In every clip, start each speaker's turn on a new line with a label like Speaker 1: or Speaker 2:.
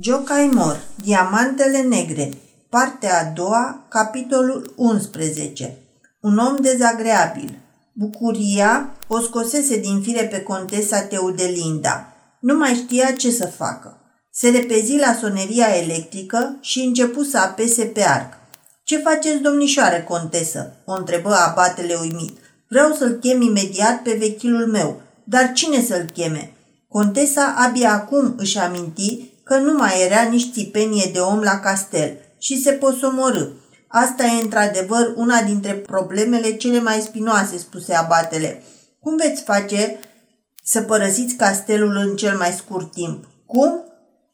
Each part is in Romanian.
Speaker 1: Jocaimor, Diamantele Negre, partea a doua, capitolul 11. Un om dezagreabil. Bucuria o scosese din fire pe contesa Teudelinda. Nu mai știa ce să facă. Se repezi la soneria electrică și începu să apese pe arc. Ce faceți, domnișoare contesă?" o întrebă abatele uimit. Vreau să-l chem imediat pe vechilul meu. Dar cine să-l cheme?" Contesa abia acum își aminti că nu mai era nici țipenie de om la castel și se posomorâ. Asta e într-adevăr una dintre problemele cele mai spinoase, spuse abatele. Cum veți face să părăsiți castelul în cel mai scurt timp? Cum?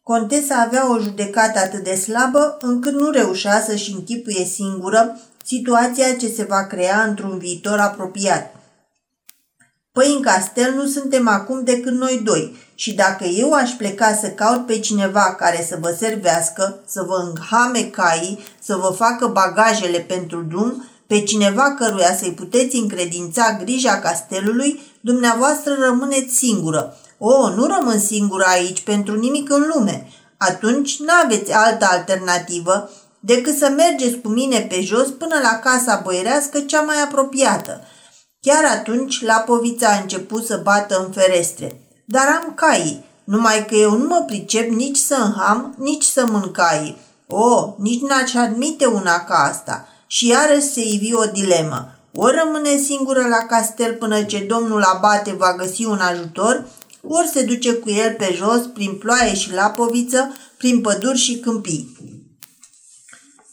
Speaker 1: Contesa avea o judecată atât de slabă încât nu reușea să-și închipuie singură situația ce se va crea într-un viitor apropiat. Păi în castel nu suntem acum decât noi doi și dacă eu aș pleca să caut pe cineva care să vă servească, să vă înhame caii, să vă facă bagajele pentru drum, pe cineva căruia să-i puteți încredința grija castelului, dumneavoastră rămâneți singură. O, nu rămân singură aici pentru nimic în lume. Atunci n-aveți altă alternativă decât să mergeți cu mine pe jos până la casa băirească cea mai apropiată – Chiar atunci Lapovița a început să bată în ferestre. Dar am caii, numai că eu nu mă pricep nici să înham, nici să mâncai. O, nici n-aș admite una ca asta. Și iarăși se ivi o dilemă. Ori rămâne singură la castel până ce domnul abate va găsi un ajutor, ori se duce cu el pe jos, prin ploaie și lapoviță, prin păduri și câmpii.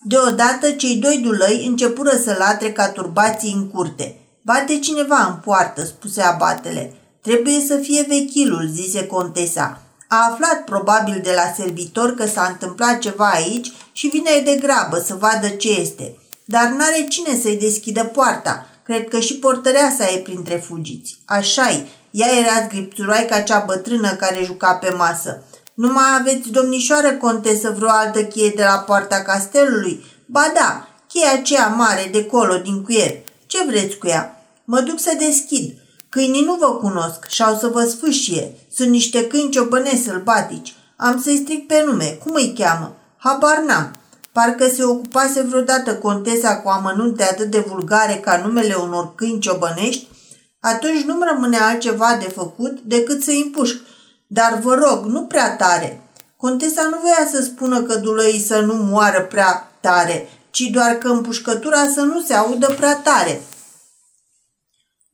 Speaker 1: Deodată, cei doi dulăi începură să latre ca turbații în curte – Bate cineva în poartă, spuse abatele. Trebuie să fie vechilul, zise contesa. A aflat probabil de la servitor că s-a întâmplat ceva aici și vine de grabă să vadă ce este. Dar n-are cine să-i deschidă poarta. Cred că și portăreasa e printre fugiți. Așa-i, ea era zgripțuroaica cea bătrână care juca pe masă. Nu mai aveți, domnișoară contesă, vreo altă cheie de la poarta castelului? Ba da, cheia aceea mare de colo din cuier. Ce vreți cu ea? Mă duc să deschid. Câinii nu vă cunosc și au să vă sfâșie. Sunt niște câini ciobănești sălbatici. Am să-i stric pe nume. Cum îi cheamă? Habar n-am. Parcă se ocupase vreodată contesa cu amănunte atât de vulgare ca numele unor câini ciobănești, atunci nu-mi rămâne altceva de făcut decât să-i împușc. Dar vă rog, nu prea tare. Contesa nu voia să spună că dulăii să nu moară prea tare, ci doar că împușcătura să nu se audă prea tare.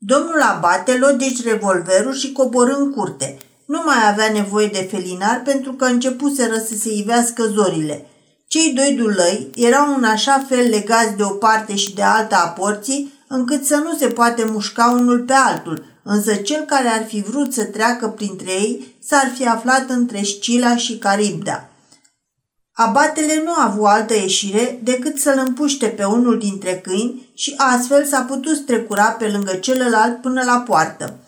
Speaker 1: Domnul abate luă deci revolverul și coborâ în curte. Nu mai avea nevoie de felinar pentru că începuseră să se ivească zorile. Cei doi dulăi erau în așa fel legați de o parte și de alta a porții, încât să nu se poate mușca unul pe altul, însă cel care ar fi vrut să treacă printre ei s-ar fi aflat între Scila și Caribda. Abatele nu a avut altă ieșire decât să-l împuște pe unul dintre câini și astfel s-a putut strecura pe lângă celălalt până la poartă.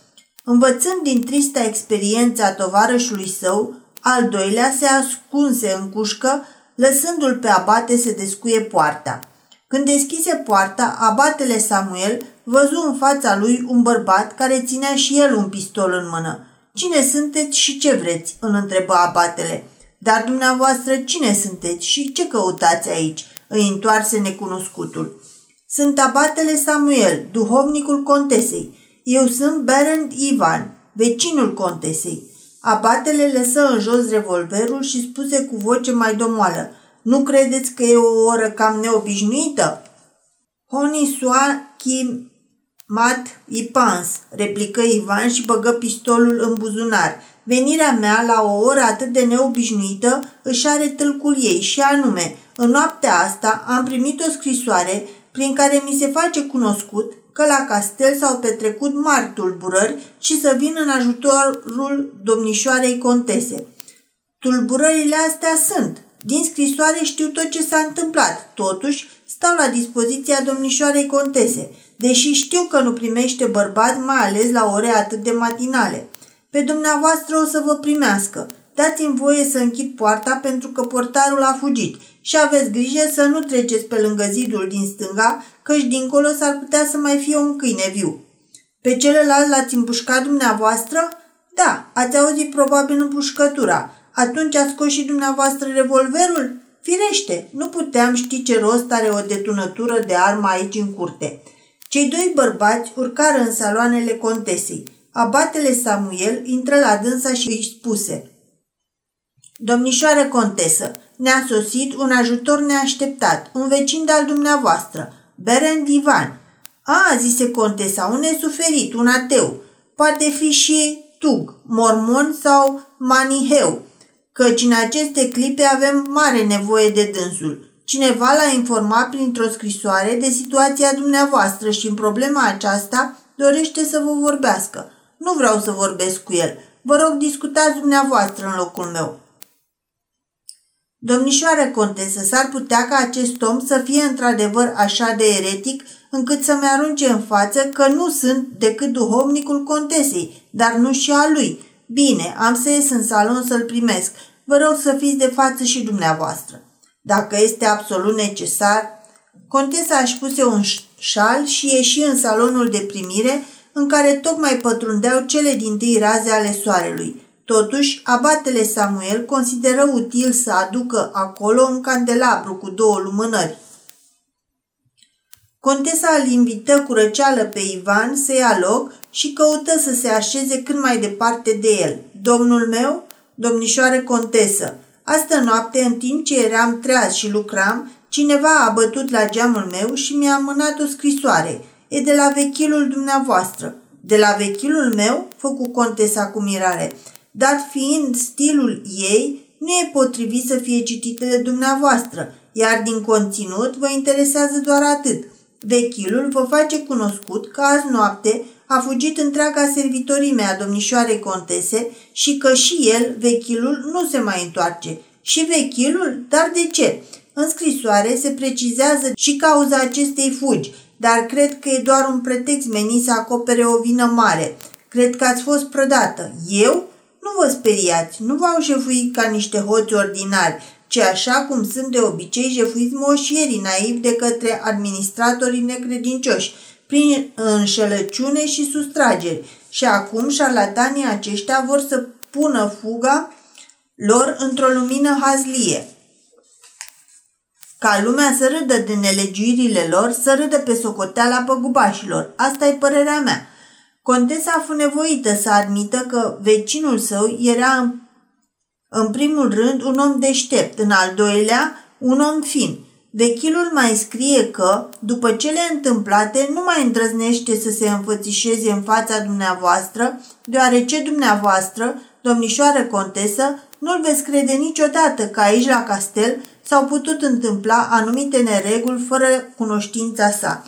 Speaker 1: Învățând din trista experiență a tovarășului său, al doilea se ascunse în cușcă, lăsându-l pe abate să descuie poarta. Când deschise poarta, abatele Samuel văzu în fața lui un bărbat care ținea și el un pistol în mână. Cine sunteți și ce vreți?" îl întrebă abatele. Dar dumneavoastră cine sunteți și ce căutați aici?" îi întoarse necunoscutul. Sunt abatele Samuel, duhovnicul contesei. Eu sunt Berend Ivan, vecinul contesei. Abatele lăsă în jos revolverul și spuse cu voce mai domoală. Nu credeți că e o oră cam neobișnuită? Honi soa chi mat ipans, replică Ivan și băgă pistolul în buzunar. Venirea mea la o oră atât de neobișnuită își are tâlcul ei și anume, în noaptea asta am primit o scrisoare prin care mi se face cunoscut că la castel s-au petrecut mari tulburări și să vin în ajutorul domnișoarei contese. Tulburările astea sunt. Din scrisoare știu tot ce s-a întâmplat. Totuși, stau la dispoziția domnișoarei contese, deși știu că nu primește bărbați, mai ales la ore atât de matinale. Pe dumneavoastră o să vă primească. Dați-mi voie să închid poarta pentru că portarul a fugit și aveți grijă să nu treceți pe lângă zidul din stânga, căci dincolo s-ar putea să mai fie un câine viu. Pe celălalt l-ați împușcat dumneavoastră? Da, ați auzit probabil împușcătura. Atunci a scos și dumneavoastră revolverul? Firește, nu puteam ști ce rost are o detunătură de armă aici în curte. Cei doi bărbați urcară în saloanele contesei. Abatele Samuel intră la dânsa și îi spuse Domnișoară contesă, ne-a sosit un ajutor neașteptat, un vecin de-al dumneavoastră, Berend Ivan. A, zise contesa, un nesuferit, un ateu. Poate fi și tug, mormon sau maniheu, căci în aceste clipe avem mare nevoie de dânsul. Cineva l-a informat printr-o scrisoare de situația dumneavoastră și în problema aceasta dorește să vă vorbească. Nu vreau să vorbesc cu el. Vă rog, discutați dumneavoastră în locul meu. Domnișoară contesă, s-ar putea ca acest om să fie într-adevăr așa de eretic încât să-mi arunce în față că nu sunt decât duhovnicul contesei, dar nu și a lui. Bine, am să ies în salon să-l primesc. Vă rog să fiți de față și dumneavoastră. Dacă este absolut necesar, contesa își puse un șal și ieși în salonul de primire în care tocmai pătrundeau cele din tâi raze ale soarelui. Totuși, abatele Samuel consideră util să aducă acolo un candelabru cu două lumânări. Contesa îl invită cu răceală pe Ivan să ia loc și căută să se așeze cât mai departe de el. Domnul meu, domnișoare contesă, astă noapte, în timp ce eram treaz și lucram, cineva a bătut la geamul meu și mi-a mânat o scrisoare. E de la vechilul dumneavoastră. De la vechilul meu? Făcu contesa cu mirare. Dar fiind stilul ei, nu e potrivit să fie citită de dumneavoastră, iar din conținut vă interesează doar atât. Vechilul vă face cunoscut că azi noapte a fugit întreaga servitorii mea, domnișoare contese, și că și el, vechilul, nu se mai întoarce. Și vechilul? Dar de ce? În scrisoare se precizează și cauza acestei fugi, dar cred că e doar un pretext menit să acopere o vină mare. Cred că ați fost prădată. Eu? Nu vă speriați, nu v-au jefuit ca niște hoți ordinari, ci așa cum sunt de obicei jefuiți moșierii naivi de către administratorii necredincioși, prin înșelăciune și sustrageri. Și acum șarlatanii aceștia vor să pună fuga lor într-o lumină hazlie. Ca lumea să râdă de nelegiuirile lor, să râdă pe socoteala păgubașilor. Asta e părerea mea. Contesa a fost nevoită să admită că vecinul său era în primul rând un om deștept, în al doilea un om fin. Vechilul mai scrie că, după cele întâmplate, nu mai îndrăznește să se înfățișeze în fața dumneavoastră, deoarece dumneavoastră, domnișoară contesă, nu-l veți crede niciodată că aici la castel s-au putut întâmpla anumite nereguli fără cunoștința sa.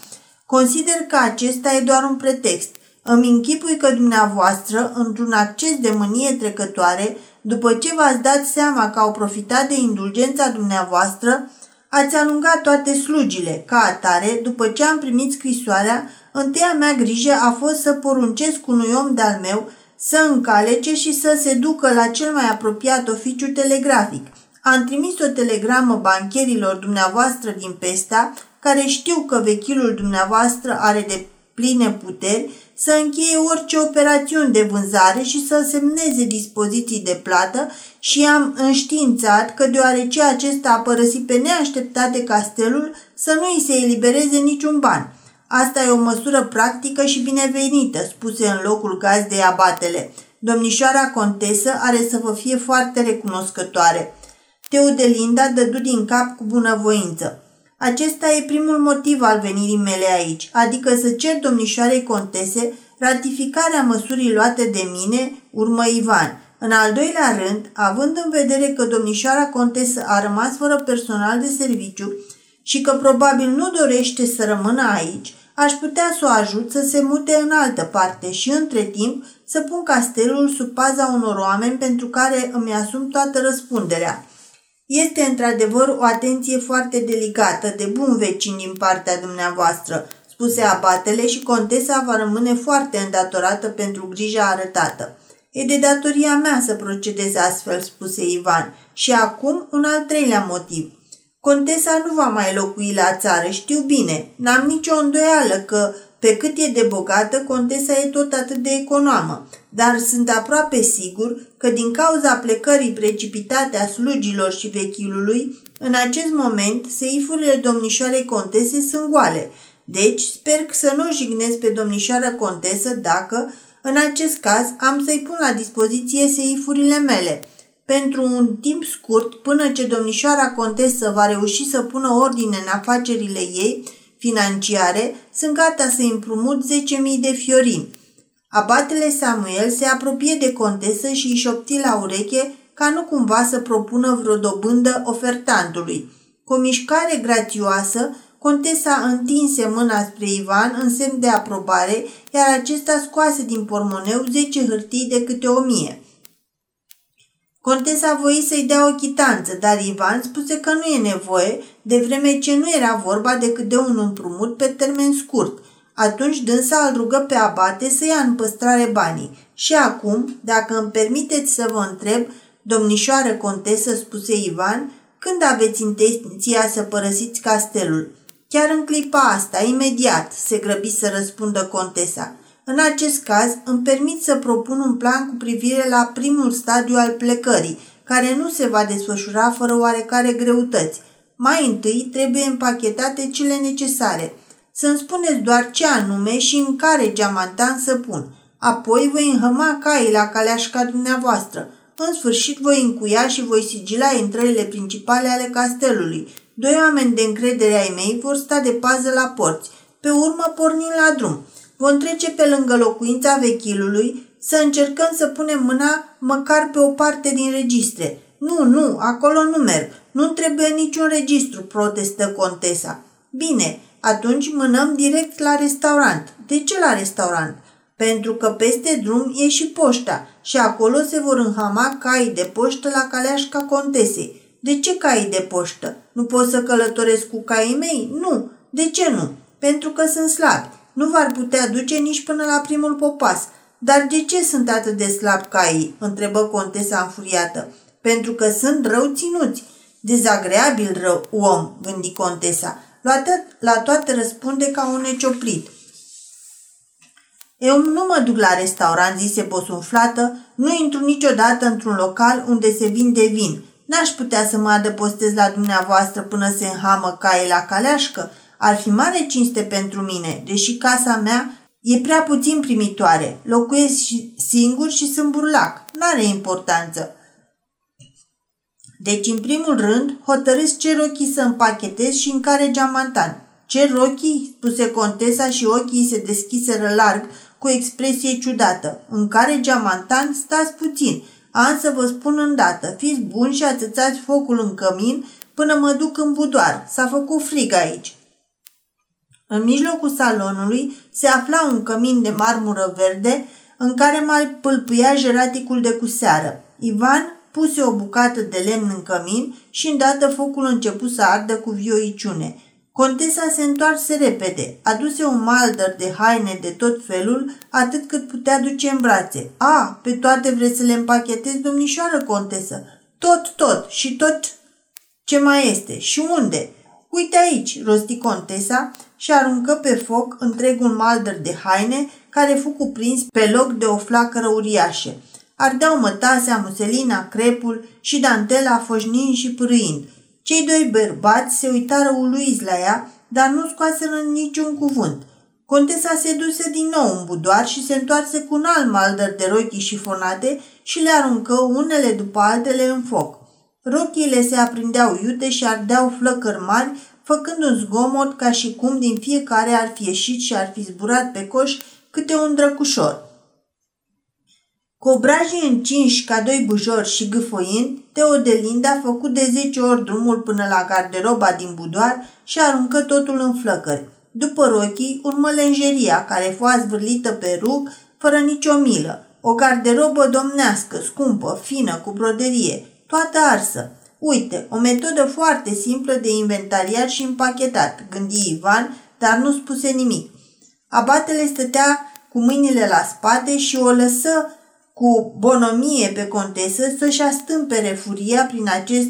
Speaker 1: Consider că acesta e doar un pretext. Îmi închipui că dumneavoastră, într-un acces de mânie trecătoare, după ce v-ați dat seama că au profitat de indulgența dumneavoastră, ați alungat toate slugile. Ca atare, după ce am primit scrisoarea, întâia mea grijă a fost să poruncesc unui om de-al meu să încalece și să se ducă la cel mai apropiat oficiu telegrafic. Am trimis o telegramă bancherilor dumneavoastră din Pesta, care știu că vechilul dumneavoastră are de pline puteri să încheie orice operațiuni de vânzare și să semneze dispoziții de plată și am înștiințat că deoarece acesta a părăsit pe neașteptate castelul să nu îi se elibereze niciun ban. Asta e o măsură practică și binevenită, spuse în locul gazdei abatele. Domnișoara contesă are să vă fie foarte recunoscătoare. Teodelinda dădu din cap cu bunăvoință. Acesta e primul motiv al venirii mele aici, adică să cer domnișoarei contese ratificarea măsurii luate de mine, urmă Ivan. În al doilea rând, având în vedere că domnișoara contesă a rămas fără personal de serviciu și că probabil nu dorește să rămână aici, aș putea să o ajut să se mute în altă parte și, între timp, să pun castelul sub paza unor oameni pentru care îmi asum toată răspunderea. Este într-adevăr o atenție foarte delicată, de bun vecin din partea dumneavoastră, spuse abatele și contesa va rămâne foarte îndatorată pentru grija arătată. E de datoria mea să procedez astfel, spuse Ivan. Și acum un al treilea motiv. Contesa nu va mai locui la țară, știu bine. N-am nicio îndoială că Pe cât e de bogată, contesa e tot atât de economă, dar sunt aproape sigur că din cauza plecării precipitate a slugilor și vechilului, în acest moment seifurile domnișoarei contese sunt goale. Deci sper să nu jignesc pe domnișoara contesă dacă, în acest caz, am să-i pun la dispoziție seifurile mele – pentru un timp scurt, până ce domnișoara contesă va reuși să pună ordine în afacerile ei financiare, sunt gata să împrumut 10.000 de fiorini. Abatele Samuel se apropie de contesă și își șopti la ureche ca nu cumva să propună vreo dobândă ofertantului. Cu o mișcare grațioasă, contesa întinse mâna spre Ivan în semn de aprobare, iar acesta scoase din pormoneu 10 hârtii de câte o mie. Contesa voi să-i dea o chitanță, dar Ivan spuse că nu e nevoie, de vreme ce nu era vorba decât de un împrumut pe termen scurt. Atunci dânsa îl rugă pe abate să ia în păstrare banii. Și acum, dacă îmi permiteți să vă întreb, domnișoară contesă, spuse Ivan, când aveți intenția să părăsiți castelul? Chiar în clipa asta, imediat, se grăbi să răspundă contesa. În acest caz, îmi permit să propun un plan cu privire la primul stadiu al plecării, care nu se va desfășura fără oarecare greutăți. Mai întâi trebuie împachetate cele necesare. Să-mi spuneți doar ce anume și în care geamantan să pun. Apoi voi înhăma caii la caleașca dumneavoastră. În sfârșit voi încuia și voi sigila intrările principale ale castelului. Doi oameni de încredere ai mei vor sta de pază la porți. Pe urmă pornim la drum. Vom trece pe lângă locuința vechilului să încercăm să punem mâna măcar pe o parte din registre. Nu, nu, acolo nu merg. Nu trebuie niciun registru, protestă contesa. Bine, atunci mânăm direct la restaurant. De ce la restaurant? Pentru că peste drum e și poșta și acolo se vor înhama caii de poștă la caleașca contesei. De ce caii de poștă? Nu pot să călătoresc cu caii mei? Nu. De ce nu? Pentru că sunt slabi nu v-ar putea duce nici până la primul popas. Dar de ce sunt atât de slab caii? întrebă contesa înfuriată. Pentru că sunt rău ținuți. Dezagreabil rău om, gândi contesa. La, la toate răspunde ca un necioplit. Eu nu mă duc la restaurant, zise bosunflată, nu intru niciodată într-un local unde se vinde vin. N-aș putea să mă adăpostez la dumneavoastră până se înhamă caii la caleașcă. Ar fi mare cinste pentru mine, deși casa mea e prea puțin primitoare. Locuiesc singur și sunt burlac. N-are importanță. Deci, în primul rând, hotărâți ce rochii să împachetez și în care geamantan. Ce rochii? spuse contesa și ochii se deschiseră larg cu o expresie ciudată. În care geamantan stați puțin. Am să vă spun îndată. Fiți buni și atâțați focul în cămin până mă duc în budoar. S-a făcut frig aici. În mijlocul salonului se afla un cămin de marmură verde în care mai pâlpâia jeraticul de cuseară. Ivan puse o bucată de lemn în cămin și îndată focul început să ardă cu vioiciune. Contesa se întoarse repede, aduse un maldăr de haine de tot felul, atât cât putea duce în brațe. A, pe toate vreți să le împachetezi, domnișoară contesă? Tot, tot și tot ce mai este. Și unde? Uite aici, rosti contesa și aruncă pe foc întregul maldăr de haine care fu cuprins pe loc de o flacără uriașă. Ardeau mătasea, muselina, crepul și dantela foșnind și pârâind. Cei doi bărbați se uitară uluiți la ea, dar nu scoaseră niciun cuvânt. Contesa se duse din nou în budoar și se întoarse cu un alt maldăr de rochii șifonate și le aruncă unele după altele în foc. Rochiile se aprindeau iute și ardeau flăcări mari, făcând un zgomot ca și cum din fiecare ar fi ieșit și ar fi zburat pe coș câte un drăcușor. Cu obrajii încinși ca doi bujori și gâfăind, Teodelinda a făcut de zece ori drumul până la garderoba din budoar și aruncă totul în flăcări. După rochii, urmă lenjeria, care fu zvârlită pe rug, fără nicio milă. O garderobă domnească, scumpă, fină, cu broderie, toată arsă. Uite, o metodă foarte simplă de inventariat și împachetat, gândi Ivan, dar nu spuse nimic. Abatele stătea cu mâinile la spate și o lăsă cu bonomie pe contesă să-și astâmpere furia prin acest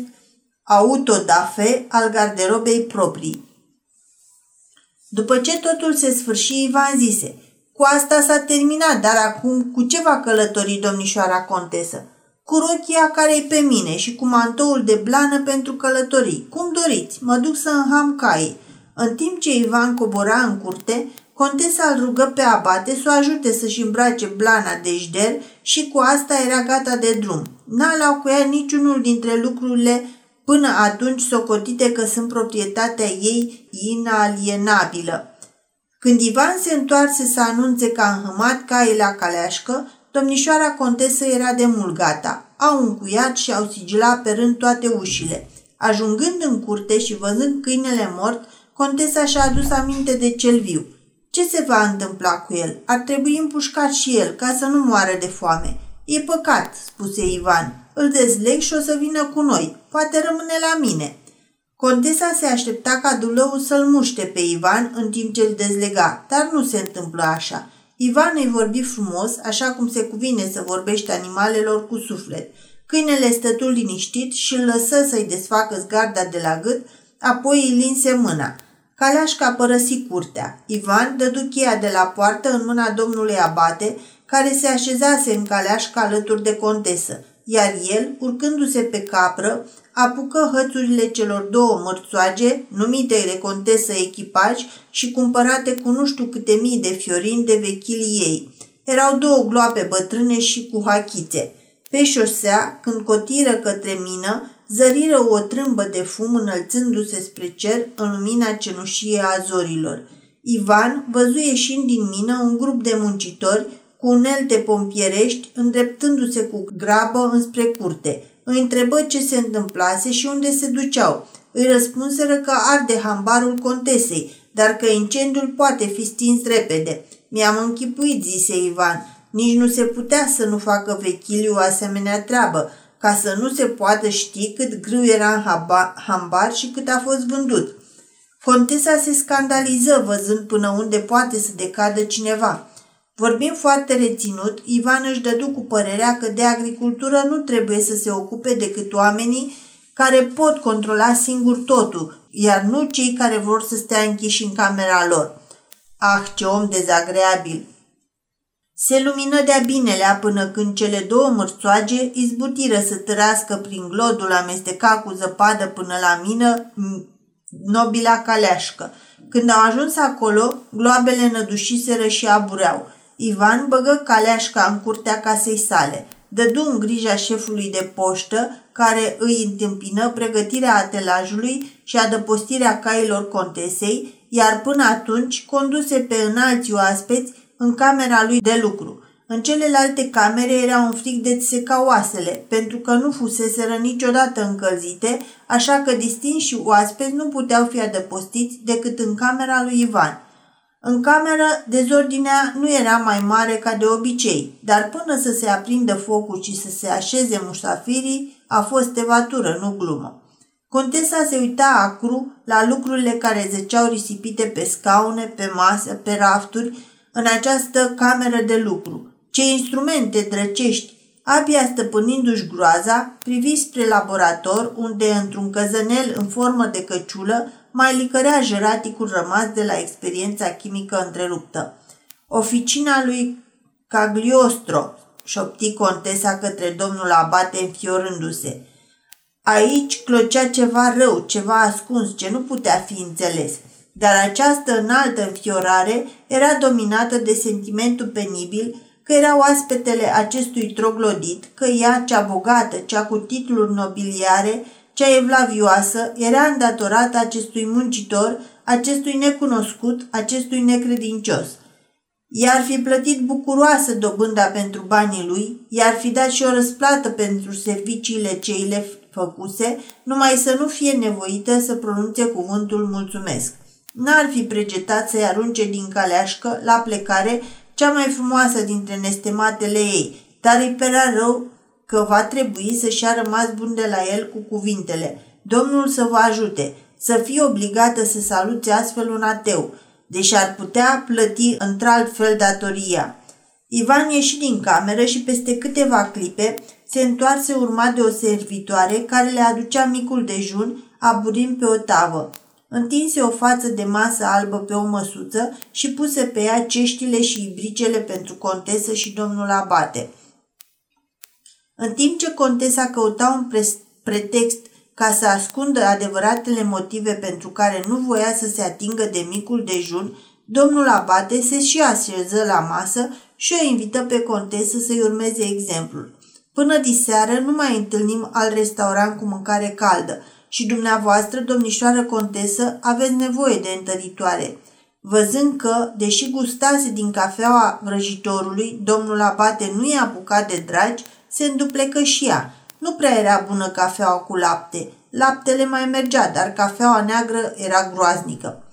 Speaker 1: autodafe al garderobei proprii. După ce totul se sfârși, Ivan zise, cu asta s-a terminat, dar acum cu ce va călători domnișoara contesă? Cu rochia care e pe mine și cu mantoul de blană pentru călătorii. Cum doriți, mă duc să înham caii. În timp ce Ivan cobora în curte, contesa îl rugă pe abate să o ajute să-și îmbrace blana de jder și cu asta era gata de drum. N-a luat cu ea niciunul dintre lucrurile până atunci socotite că sunt proprietatea ei inalienabilă. Când Ivan se întoarse să anunțe că a înhămat caii la caleașcă, domnișoara contesă era de mult gata. Au încuiat și au sigilat pe rând toate ușile. Ajungând în curte și văzând câinele mort, contesa și-a adus aminte de cel viu. Ce se va întâmpla cu el? Ar trebui împușcat și el, ca să nu moară de foame. E păcat, spuse Ivan. Îl dezleg și o să vină cu noi. Poate rămâne la mine. Contesa se aștepta ca dulăul să-l muște pe Ivan în timp ce îl dezlega, dar nu se întâmplă așa. Ivan îi vorbi frumos, așa cum se cuvine să vorbește animalelor cu suflet. Câinele stătul liniștit și îl lăsă să-i desfacă zgarda de la gât, apoi îi linse mâna. Caleașca părăsi curtea. Ivan dădu cheia de la poartă în mâna domnului Abate, care se așezase în caleașca alături de contesă, iar el, urcându-se pe capră, apucă hățurile celor două mărțoage, numite de contesă echipaj și cumpărate cu nu știu câte mii de fiorini de vechilii ei. Erau două gloape bătrâne și cu hachițe. Pe șosea, când cotiră către mină, zăriră o trâmbă de fum înălțându-se spre cer în lumina cenușie a zorilor. Ivan văzu ieșind din mină un grup de muncitori cu unelte pompierești, îndreptându-se cu grabă înspre curte – îi întrebă ce se întâmplase și unde se duceau. Îi răspunseră că arde hambarul contesei, dar că incendiul poate fi stins repede. Mi-am închipuit, zise Ivan. Nici nu se putea să nu facă vechiliu o asemenea treabă, ca să nu se poată ști cât grâu era în hambar și cât a fost vândut. Contesa se scandaliză văzând până unde poate să decadă cineva. Vorbind foarte reținut, Ivan își dădu cu părerea că de agricultură nu trebuie să se ocupe decât oamenii care pot controla singur totul, iar nu cei care vor să stea închiși în camera lor. Ah, ce om dezagreabil! Se lumină de-a binelea până când cele două mărțoage izbutiră să târască prin glodul amestecat cu zăpadă până la mină nobila caleașcă. Când au ajuns acolo, gloabele nădușiseră și abureau. Ivan băgă caleașca în curtea casei sale. Dădu în grija șefului de poștă, care îi întâmpină pregătirea atelajului și adăpostirea cailor contesei, iar până atunci conduse pe înalți oaspeți în camera lui de lucru. În celelalte camere era un frig de seca oasele, pentru că nu fuseseră niciodată încălzite, așa că distinși oaspeți nu puteau fi adăpostiți decât în camera lui Ivan. În cameră, dezordinea nu era mai mare ca de obicei, dar până să se aprindă focul și să se așeze muștafirii, a fost tevatură, nu glumă. Contesa se uita acru la lucrurile care zeceau risipite pe scaune, pe masă, pe rafturi, în această cameră de lucru. Ce instrumente drăcești! Abia stăpânindu-și groaza, privi spre laborator, unde, într-un căzănel în formă de căciulă, mai licărea jeraticul rămas de la experiența chimică întreruptă. Oficina lui Cagliostro, șopti contesa către domnul abate înfiorându-se. Aici clocea ceva rău, ceva ascuns, ce nu putea fi înțeles. Dar această înaltă înfiorare era dominată de sentimentul penibil că erau aspetele acestui troglodit, că ea, cea bogată, cea cu titluri nobiliare, cea evlavioasă era îndatorată acestui muncitor, acestui necunoscut, acestui necredincios. I-ar fi plătit bucuroasă dobânda pentru banii lui, i-ar fi dat și o răsplată pentru serviciile ce îi le făcuse, numai să nu fie nevoită să pronunțe cuvântul mulțumesc. N-ar fi pregetat să-i arunce din caleașcă, la plecare, cea mai frumoasă dintre nestematele ei, dar îi părea rău că va trebui să-și a rămas bun de la el cu cuvintele Domnul să vă ajute, să fie obligată să salute astfel un ateu, deși ar putea plăti într-alt fel datoria. Ivan ieși din cameră și peste câteva clipe se întoarse urmat de o servitoare care le aducea micul dejun aburind pe o tavă. întinse o față de masă albă pe o măsuță și puse pe ea ceștile și ibricele pentru contesă și domnul abate. În timp ce contesa căuta un pre- pretext ca să ascundă adevăratele motive pentru care nu voia să se atingă de micul dejun, domnul abate se și așeză la masă și o invită pe contesă să-i urmeze exemplul. Până diseară nu mai întâlnim al restaurant cu mâncare caldă și dumneavoastră, domnișoară contesă, aveți nevoie de întăritoare. Văzând că, deși gustase din cafeaua vrăjitorului, domnul abate nu i-a apucat de dragi, se înduplecă și ea. Nu prea era bună cafeaua cu lapte. Laptele mai mergea, dar cafeaua neagră era groaznică.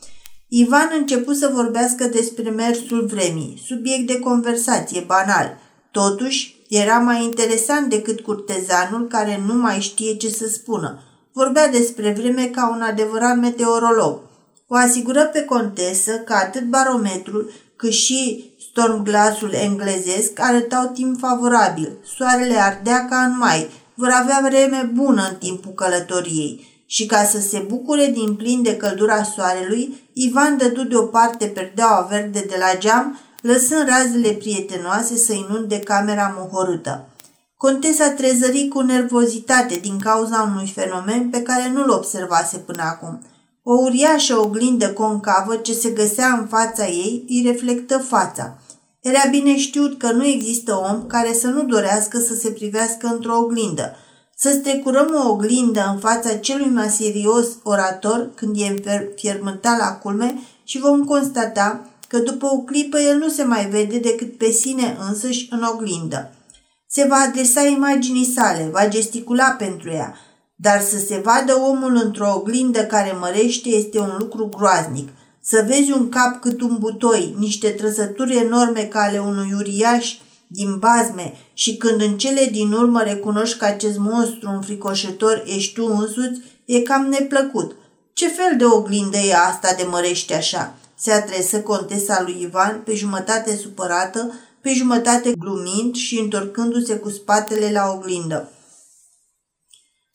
Speaker 1: Ivan început să vorbească despre mersul vremii, subiect de conversație banal. Totuși, era mai interesant decât curtezanul care nu mai știe ce să spună. Vorbea despre vreme ca un adevărat meteorolog. O asigură pe contesă că atât barometrul cât și stormglasul englezesc arătau timp favorabil. Soarele ardea ca în mai. Vor avea vreme bună în timpul călătoriei. Și ca să se bucure din plin de căldura soarelui, Ivan dădu deoparte perdeaua verde de la geam lăsând razele prietenoase să inunde camera mohorâtă. Contesa trezări cu nervozitate din cauza unui fenomen pe care nu-l observase până acum. O uriașă oglindă concavă ce se găsea în fața ei îi reflectă fața. Era bine știut că nu există om care să nu dorească să se privească într-o oglindă. Să strecurăm o oglindă în fața celui mai serios orator când e fiermântat la culme și vom constata că după o clipă el nu se mai vede decât pe sine însăși în oglindă. Se va adresa imaginii sale, va gesticula pentru ea, dar să se vadă omul într-o oglindă care mărește este un lucru groaznic. Să vezi un cap cât un butoi, niște trăsături enorme ca ale unui uriaș din bazme și când în cele din urmă recunoști că acest monstru înfricoșător ești tu însuți, e cam neplăcut. Ce fel de oglindă e asta de mărește așa? se adresă contesa lui Ivan pe jumătate supărată, pe jumătate glumind și întorcându-se cu spatele la oglindă.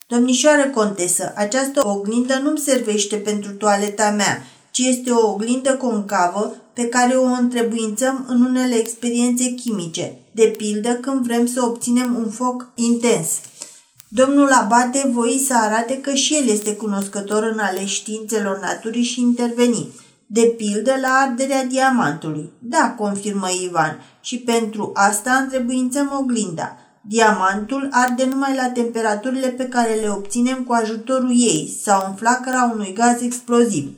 Speaker 1: Domnișoară contesă, această oglindă nu-mi servește pentru toaleta mea, ci este o oglindă concavă pe care o întrebuințăm în unele experiențe chimice, de pildă când vrem să obținem un foc intens. Domnul Abate voi să arate că și el este cunoscător în ale științelor naturii și interveni – de pildă la arderea diamantului. Da, confirmă Ivan, și pentru asta întrebuințăm oglinda. Diamantul arde numai la temperaturile pe care le obținem cu ajutorul ei sau în flacăra unui gaz exploziv.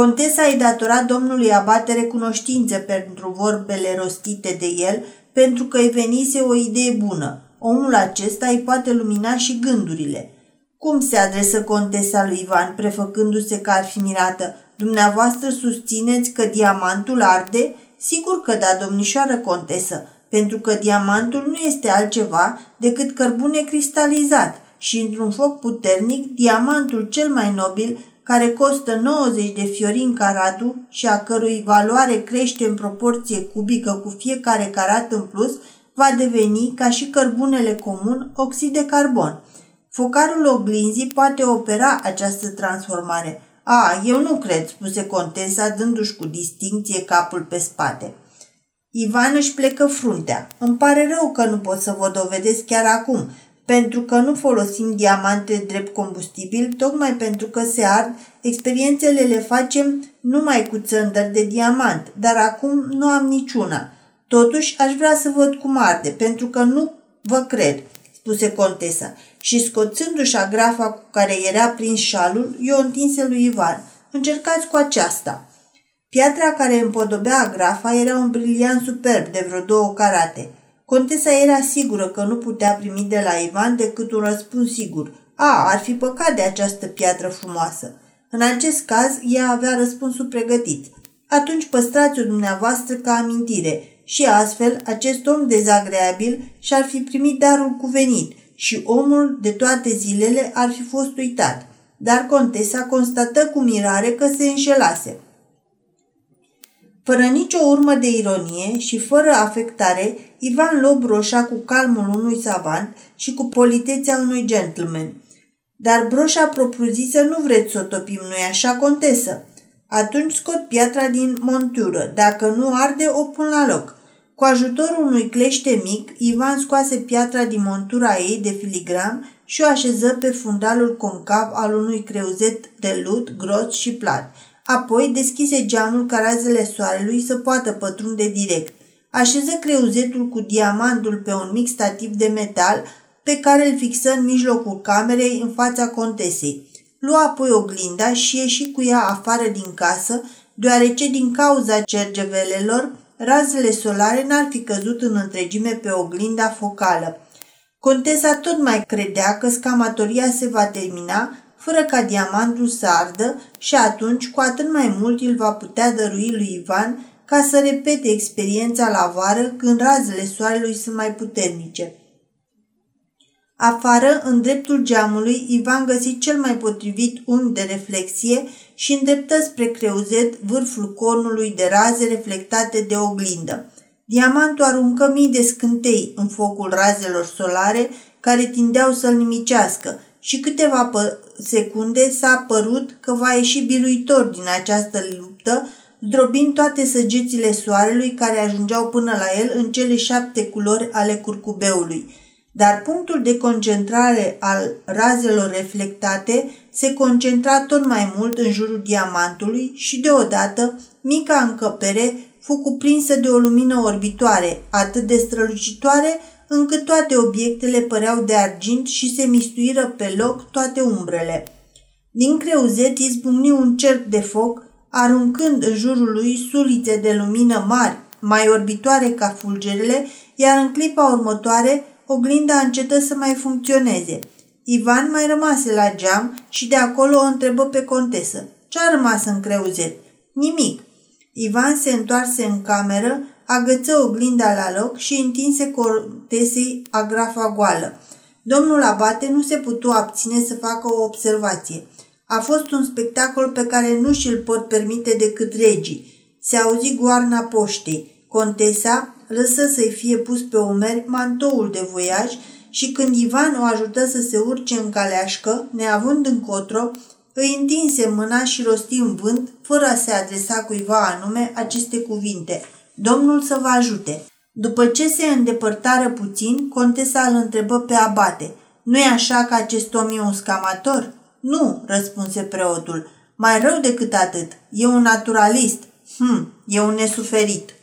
Speaker 1: Contesa îi datora domnului Abate recunoștință pentru vorbele rostite de el, pentru că îi venise o idee bună. Omul acesta îi poate lumina și gândurile. Cum se adresă contesa lui Ivan, prefăcându-se că ar fi mirată? Dumneavoastră susțineți că diamantul arde? Sigur că da, domnișoară contesă, pentru că diamantul nu este altceva decât cărbune cristalizat și într-un foc puternic, diamantul cel mai nobil, care costă 90 de fiorini caratul și a cărui valoare crește în proporție cubică cu fiecare carat în plus, va deveni, ca și cărbunele comun, oxid de carbon. Focarul oglinzii poate opera această transformare – a, eu nu cred, spuse contesa, dându-și cu distinție capul pe spate. Ivan își plecă fruntea. Îmi pare rău că nu pot să vă dovedesc chiar acum, pentru că nu folosim diamante drept combustibil, tocmai pentru că se ard, experiențele le facem numai cu țândări de diamant, dar acum nu am niciuna. Totuși, aș vrea să văd cum arde, pentru că nu vă cred, spuse contesa și scoțându-și agrafa cu care era prins șalul, i-o întinse lui Ivan. Încercați cu aceasta. Piatra care împodobea agrafa era un briliant superb de vreo două carate. Contesa era sigură că nu putea primi de la Ivan decât un răspuns sigur. A, ar fi păcat de această piatră frumoasă. În acest caz, ea avea răspunsul pregătit. Atunci păstrați-o dumneavoastră ca amintire și astfel acest om dezagreabil și-ar fi primit darul cuvenit – și omul de toate zilele ar fi fost uitat, dar contesa constată cu mirare că se înșelase. Fără nicio urmă de ironie și fără afectare, Ivan Lob roșa cu calmul unui savant și cu politețea unui gentleman. Dar broșa propriu-zisă nu vreți să o topim, nu-i așa, contesă? Atunci scot piatra din montură. Dacă nu arde, o pun la loc. Cu ajutorul unui clește mic, Ivan scoase piatra din montura ei de filigram și o așeză pe fundalul concav al unui creuzet de lut gros și plat. Apoi deschise geamul ca razele soarelui să poată pătrunde direct. Așeză creuzetul cu diamantul pe un mic stativ de metal pe care îl fixă în mijlocul camerei în fața contesei. Lua apoi oglinda și ieși cu ea afară din casă, deoarece din cauza cergevelelor, razele solare n-ar fi căzut în întregime pe oglinda focală. Contesa tot mai credea că scamatoria se va termina fără ca diamantul să ardă și atunci cu atât mai mult îl va putea dărui lui Ivan ca să repete experiența la vară când razele soarelui sunt mai puternice. Afară, în dreptul geamului, Ivan găsi cel mai potrivit unghi de reflexie și îndreptă spre creuzet vârful cornului de raze reflectate de oglindă. Diamantul aruncă mii de scântei în focul razelor solare care tindeau să-l nimicească și câteva secunde s-a părut că va ieși biruitor din această luptă, zdrobind toate săgețile soarelui care ajungeau până la el în cele șapte culori ale curcubeului. Dar punctul de concentrare al razelor reflectate se concentra tot mai mult în jurul diamantului și deodată mica încăpere fu cuprinsă de o lumină orbitoare, atât de strălucitoare încât toate obiectele păreau de argint și se mistuiră pe loc toate umbrele. Din creuzet izbucni un cerc de foc, aruncând în jurul lui sulițe de lumină mari, mai orbitoare ca fulgerele, iar în clipa următoare oglinda încetă să mai funcționeze. Ivan mai rămase la geam și de acolo o întrebă pe contesă. Ce-a rămas în creuzet? Nimic. Ivan se întoarse în cameră, agăță oglinda la loc și întinse contesei agrafa goală. Domnul Abate nu se putu abține să facă o observație. A fost un spectacol pe care nu și-l pot permite decât regii. Se auzi goarna poștei. Contesa lăsă să-i fie pus pe umeri mantoul de voiaj și când Ivan o ajută să se urce în caleașcă, neavând încotro, îi întinse mâna și rosti în vânt, fără a se adresa cuiva anume aceste cuvinte. Domnul să vă ajute. După ce se îndepărtară puțin, contesa îl întrebă pe abate. Nu-i așa că acest om e un scamator? Nu, răspunse preotul. Mai rău decât atât. E un naturalist. Hm, e un nesuferit.